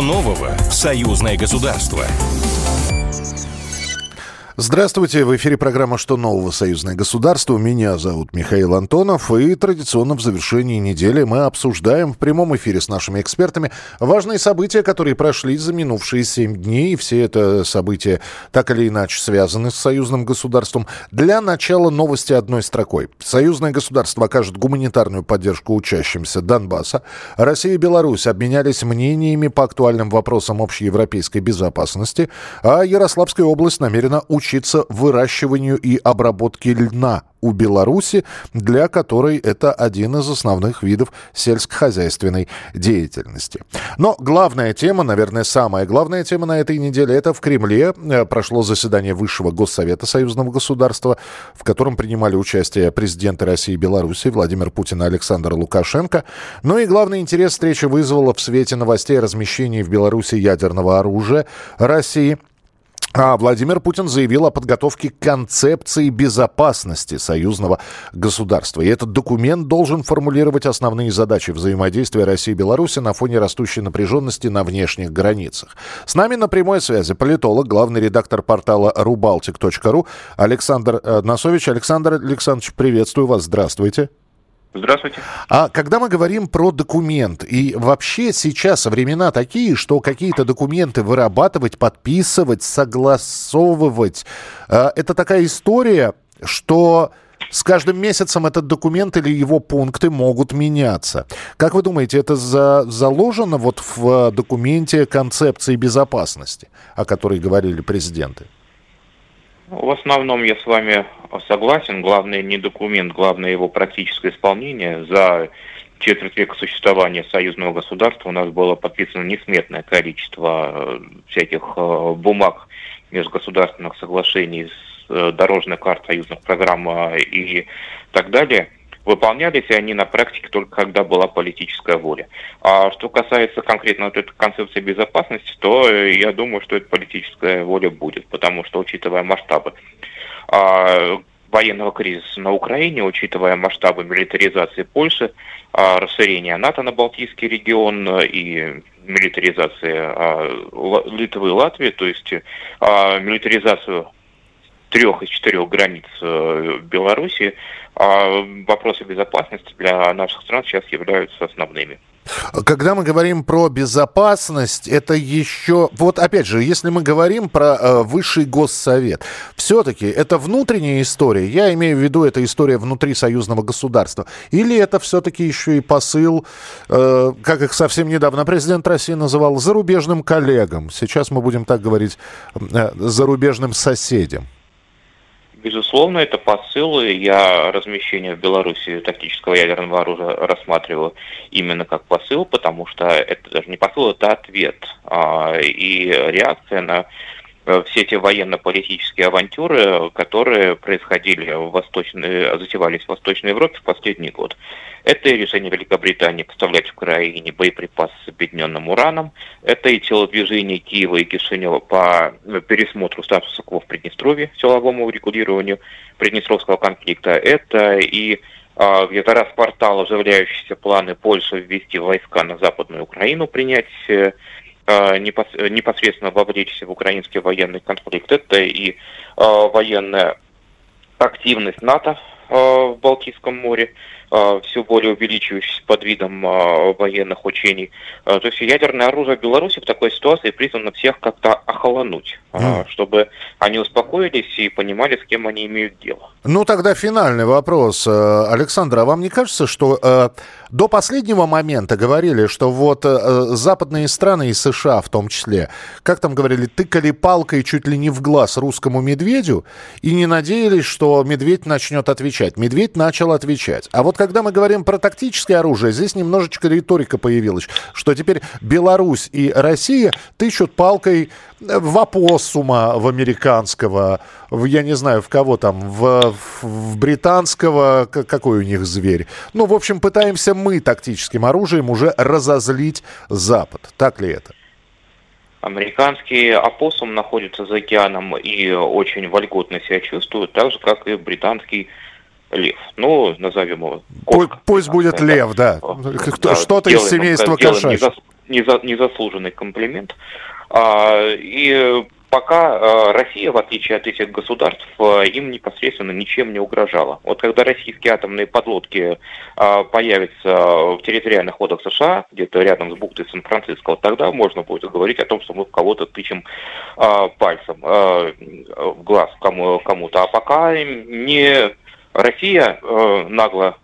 Нового в союзное государство? Здравствуйте, в эфире программа «Что нового? Союзное государство». Меня зовут Михаил Антонов, и традиционно в завершении недели мы обсуждаем в прямом эфире с нашими экспертами важные события, которые прошли за минувшие семь дней, все это события так или иначе связаны с союзным государством. Для начала новости одной строкой. Союзное государство окажет гуманитарную поддержку учащимся Донбасса. Россия и Беларусь обменялись мнениями по актуальным вопросам общеевропейской безопасности, а Ярославская область намерена участвовать учиться выращиванию и обработке льна у Беларуси, для которой это один из основных видов сельскохозяйственной деятельности. Но главная тема, наверное, самая главная тема на этой неделе, это в Кремле э, прошло заседание Высшего Госсовета Союзного государства, в котором принимали участие президенты России и Беларуси Владимир Путин и Александр Лукашенко. Но и главный интерес встречи вызвала в свете новостей о размещении в Беларуси ядерного оружия России – а Владимир Путин заявил о подготовке концепции безопасности союзного государства. И этот документ должен формулировать основные задачи взаимодействия России и Беларуси на фоне растущей напряженности на внешних границах. С нами на прямой связи политолог, главный редактор портала rubaltic.ru Александр э, Носович. Александр Александрович, приветствую вас. Здравствуйте. Здравствуйте. А когда мы говорим про документ, и вообще сейчас времена такие, что какие-то документы вырабатывать, подписывать, согласовывать, э, это такая история, что с каждым месяцем этот документ или его пункты могут меняться. Как вы думаете, это за, заложено вот в документе концепции безопасности, о которой говорили президенты? В основном я с вами согласен. Главное не документ, главное его практическое исполнение. За четверть века существования союзного государства у нас было подписано несметное количество э, всяких э, бумаг межгосударственных соглашений, э, дорожная карта союзных программ и так далее. Выполнялись они на практике только когда была политическая воля. А что касается конкретно вот этой концепции безопасности, то я думаю, что эта политическая воля будет, потому что, учитывая масштабы а, военного кризиса на Украине, учитывая масштабы милитаризации Польши, а, расширения НАТО на Балтийский регион и милитаризации а, Литвы и Латвии, то есть милитаризацию трех из четырех границ э, Беларуси, а вопросы безопасности для наших стран сейчас являются основными. Когда мы говорим про безопасность, это еще... Вот опять же, если мы говорим про э, высший госсовет, все-таки это внутренняя история, я имею в виду, это история внутри союзного государства, или это все-таки еще и посыл, э, как их совсем недавно президент России называл, зарубежным коллегам. Сейчас мы будем так говорить, э, зарубежным соседям. Безусловно, это посылы. Я размещение в Беларуси тактического ядерного оружия рассматриваю именно как посыл, потому что это даже не посыл, это ответ. А, и реакция на все эти военно-политические авантюры, которые происходили в Восточной, затевались в Восточной Европе в последний год. Это и решение Великобритании поставлять в Украине боеприпасы с объединенным ураном, это и телодвижение Киева и Кишинева по пересмотру статуса КВО в Приднестровье, силовому урегулированию Приднестровского конфликта, это и а, где-то раз портал оживляющиеся планы Польши ввести войска на Западную Украину, принять э, Э, непосредственно вовлечься в украинский военный конфликт. Это и э, военная активность НАТО э, в Балтийском море, Э, все более увеличивающийся под видом э, военных учений. Э, то есть ядерное оружие Беларуси в такой ситуации призвано всех как-то охолонуть, mm. чтобы они успокоились и понимали, с кем они имеют дело. Ну, тогда финальный вопрос. Александр, а вам не кажется, что э, до последнего момента говорили, что вот э, западные страны и США в том числе, как там говорили, тыкали палкой чуть ли не в глаз русскому медведю и не надеялись, что медведь начнет отвечать. Медведь начал отвечать. А вот когда мы говорим про тактическое оружие, здесь немножечко риторика появилась, что теперь Беларусь и Россия тычут палкой в опоссума, в американского, в, я не знаю, в кого там, в, в британского, какой у них зверь. Ну, в общем, пытаемся мы тактическим оружием уже разозлить Запад. Так ли это? Американский опоссум находится за океаном и очень вольготно себя чувствует, так же, как и британский лев. Ну, назовем его кошка. Пусть будет лев, да. да. Что-то из семейства кошачьих. незаслуженный комплимент. А, и пока э, Россия, в отличие от этих государств, э, им непосредственно ничем не угрожала. Вот когда российские атомные подлодки э, появятся в территориальных водах США, где-то рядом с бухтой Сан-Франциско, вот тогда можно будет говорить о том, что мы в кого-то тычем пальцем в глаз кому-то. А пока не Россия нагло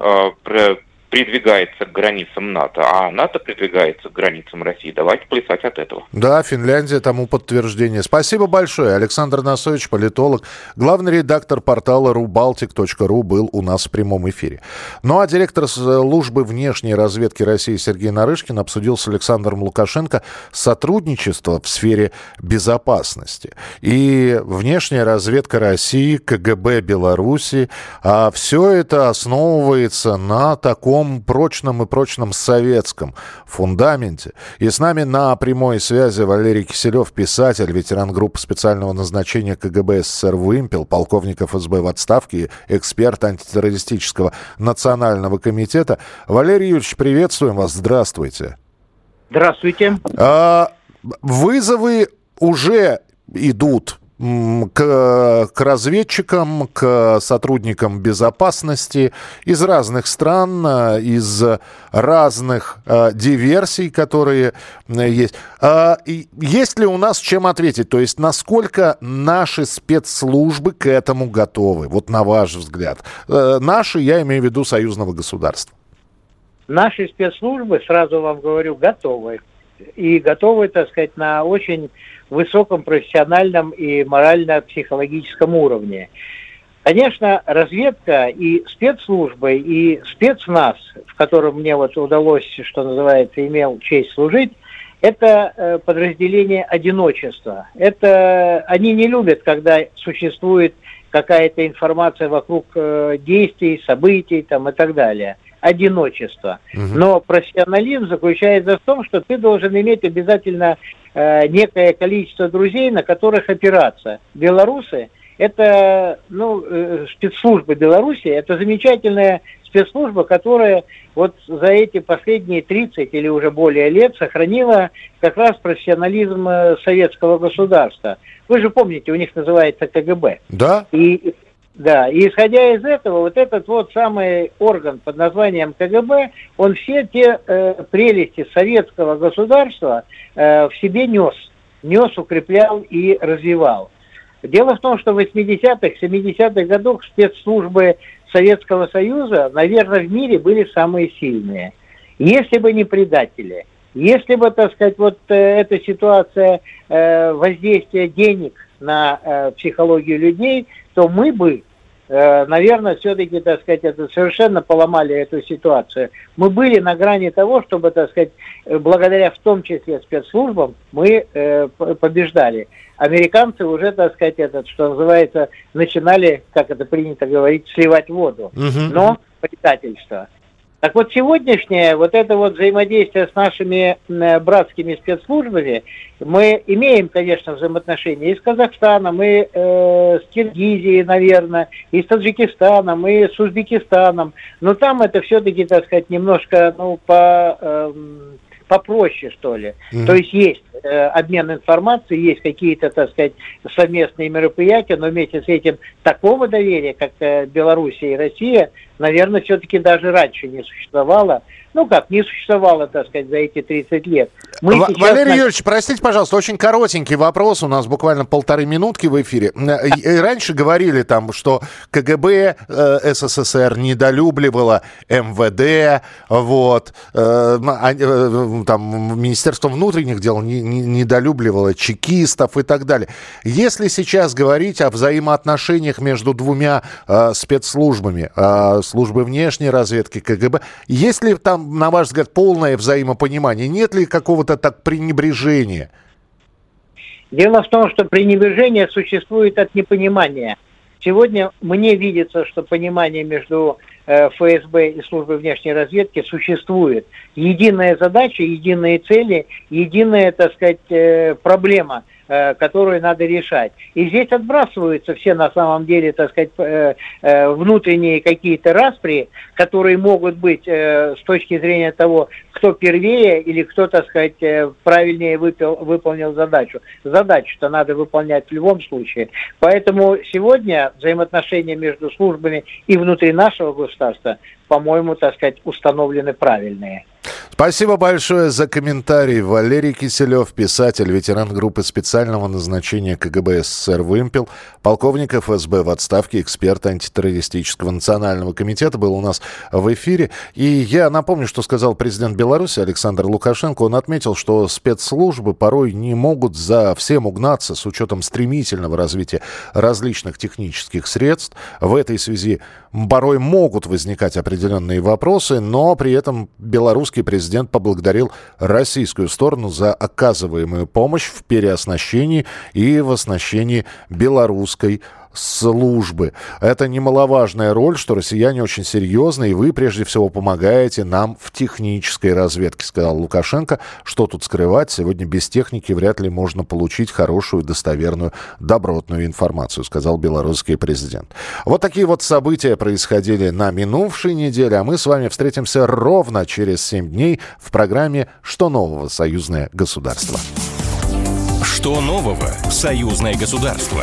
придвигается к границам НАТО, а НАТО придвигается к границам России. Давайте плясать от этого. Да, Финляндия тому подтверждение. Спасибо большое. Александр Насович, политолог, главный редактор портала rubaltic.ru был у нас в прямом эфире. Ну а директор службы внешней разведки России Сергей Нарышкин обсудил с Александром Лукашенко сотрудничество в сфере безопасности. И внешняя разведка России, КГБ Беларуси, а все это основывается на таком таком прочном и прочном советском фундаменте. И с нами на прямой связи Валерий Киселев, писатель, ветеран группы специального назначения КГБ СССР «Вымпел», полковник ФСБ в отставке, эксперт антитеррористического национального комитета. Валерий Юрьевич, приветствуем вас, здравствуйте. Здравствуйте. А, вызовы уже идут к, к разведчикам, к сотрудникам безопасности из разных стран, э, из разных э, диверсий, которые э, есть. Э, есть ли у нас чем ответить? То есть насколько наши спецслужбы к этому готовы? Вот на ваш взгляд. Э, наши, я имею в виду союзного государства. Наши спецслужбы, сразу вам говорю, готовы. И готовы, так сказать, на очень высоком профессиональном и морально-психологическом уровне. Конечно, разведка и спецслужбы, и спецназ, в котором мне вот удалось, что называется, имел честь служить, это э, подразделение одиночества. Это они не любят, когда существует какая-то информация вокруг э, действий, событий там, и так далее одиночество. Угу. Но профессионализм заключается в том, что ты должен иметь обязательно э, некое количество друзей, на которых опираться. Белорусы это ну, э, спецслужба Беларуси, это замечательная спецслужба, которая вот за эти последние 30 или уже более лет сохранила как раз профессионализм э, советского государства. Вы же помните, у них называется КГБ. Да. И да, и исходя из этого, вот этот вот самый орган под названием КГБ, он все те э, прелести советского государства э, в себе нес, нес, укреплял и развивал. Дело в том, что в 80-х, 70-х годах спецслужбы Советского Союза, наверное, в мире были самые сильные. Если бы не предатели, если бы, так сказать, вот э, эта ситуация э, воздействия денег на э, психологию людей – то мы бы, э, наверное, все-таки, так сказать, это совершенно поломали эту ситуацию. Мы были на грани того, чтобы, так сказать, э, благодаря в том числе спецслужбам, мы э, побеждали. Американцы уже, так сказать, этот, что называется, начинали, как это принято говорить, сливать воду. Но предательство. Так вот, сегодняшнее вот это вот взаимодействие с нашими братскими спецслужбами, мы имеем, конечно, взаимоотношения и с Казахстаном, и э, с Киргизией, наверное, и с Таджикистаном, и с Узбекистаном, но там это все-таки, так сказать, немножко, ну, по... Э, попроще, что ли. Mm-hmm. То есть есть э, обмен информацией, есть какие-то, так сказать, совместные мероприятия, но вместе с этим такого доверия, как э, Белоруссия и Россия, наверное, все-таки даже раньше не существовало ну как, не существовало, так сказать, за эти 30 лет. Мы В- сейчас... Валерий Юрьевич, простите, пожалуйста, очень коротенький вопрос, у нас буквально полторы минутки в эфире. И раньше говорили там, что КГБ э, СССР недолюбливало МВД, вот, э, а, э, там Министерство внутренних дел не, не, недолюбливало чекистов и так далее. Если сейчас говорить о взаимоотношениях между двумя э, спецслужбами, э, службы внешней разведки, КГБ, есть ли там на ваш взгляд, полное взаимопонимание? Нет ли какого-то так пренебрежения? Дело в том, что пренебрежение существует от непонимания. Сегодня мне видится, что понимание между ФСБ и службой внешней разведки существует. Единая задача, единые цели, единая, так сказать, э, проблема – э, которую надо решать. И здесь отбрасываются все на самом деле, так сказать, э, э, внутренние какие-то распри, которые могут быть э, с точки зрения того, кто первее или кто, так сказать, э, правильнее выпил, выполнил задачу. Задачу-то надо выполнять в любом случае. Поэтому сегодня взаимоотношения между службами и внутри нашего государства, по-моему, так сказать, установлены правильные. Спасибо большое за комментарий. Валерий Киселев, писатель, ветеран группы специального назначения КГБ СССР «Вымпел», полковник ФСБ в отставке, эксперт антитеррористического национального комитета, был у нас в эфире. И я напомню, что сказал президент Беларуси Александр Лукашенко. Он отметил, что спецслужбы порой не могут за всем угнаться с учетом стремительного развития различных технических средств. В этой связи порой могут возникать определенные вопросы, но при этом белорусский президент поблагодарил российскую сторону за оказываемую помощь в переоснащении и в оснащении белорусской службы. Это немаловажная роль, что россияне очень серьезны, и вы прежде всего помогаете нам в технической разведке, сказал Лукашенко. Что тут скрывать? Сегодня без техники вряд ли можно получить хорошую, достоверную, добротную информацию, сказал белорусский президент. Вот такие вот события происходили на минувшей неделе, а мы с вами встретимся ровно через 7 дней в программе «Что нового? Союзное государство». Что нового? Союзное государство.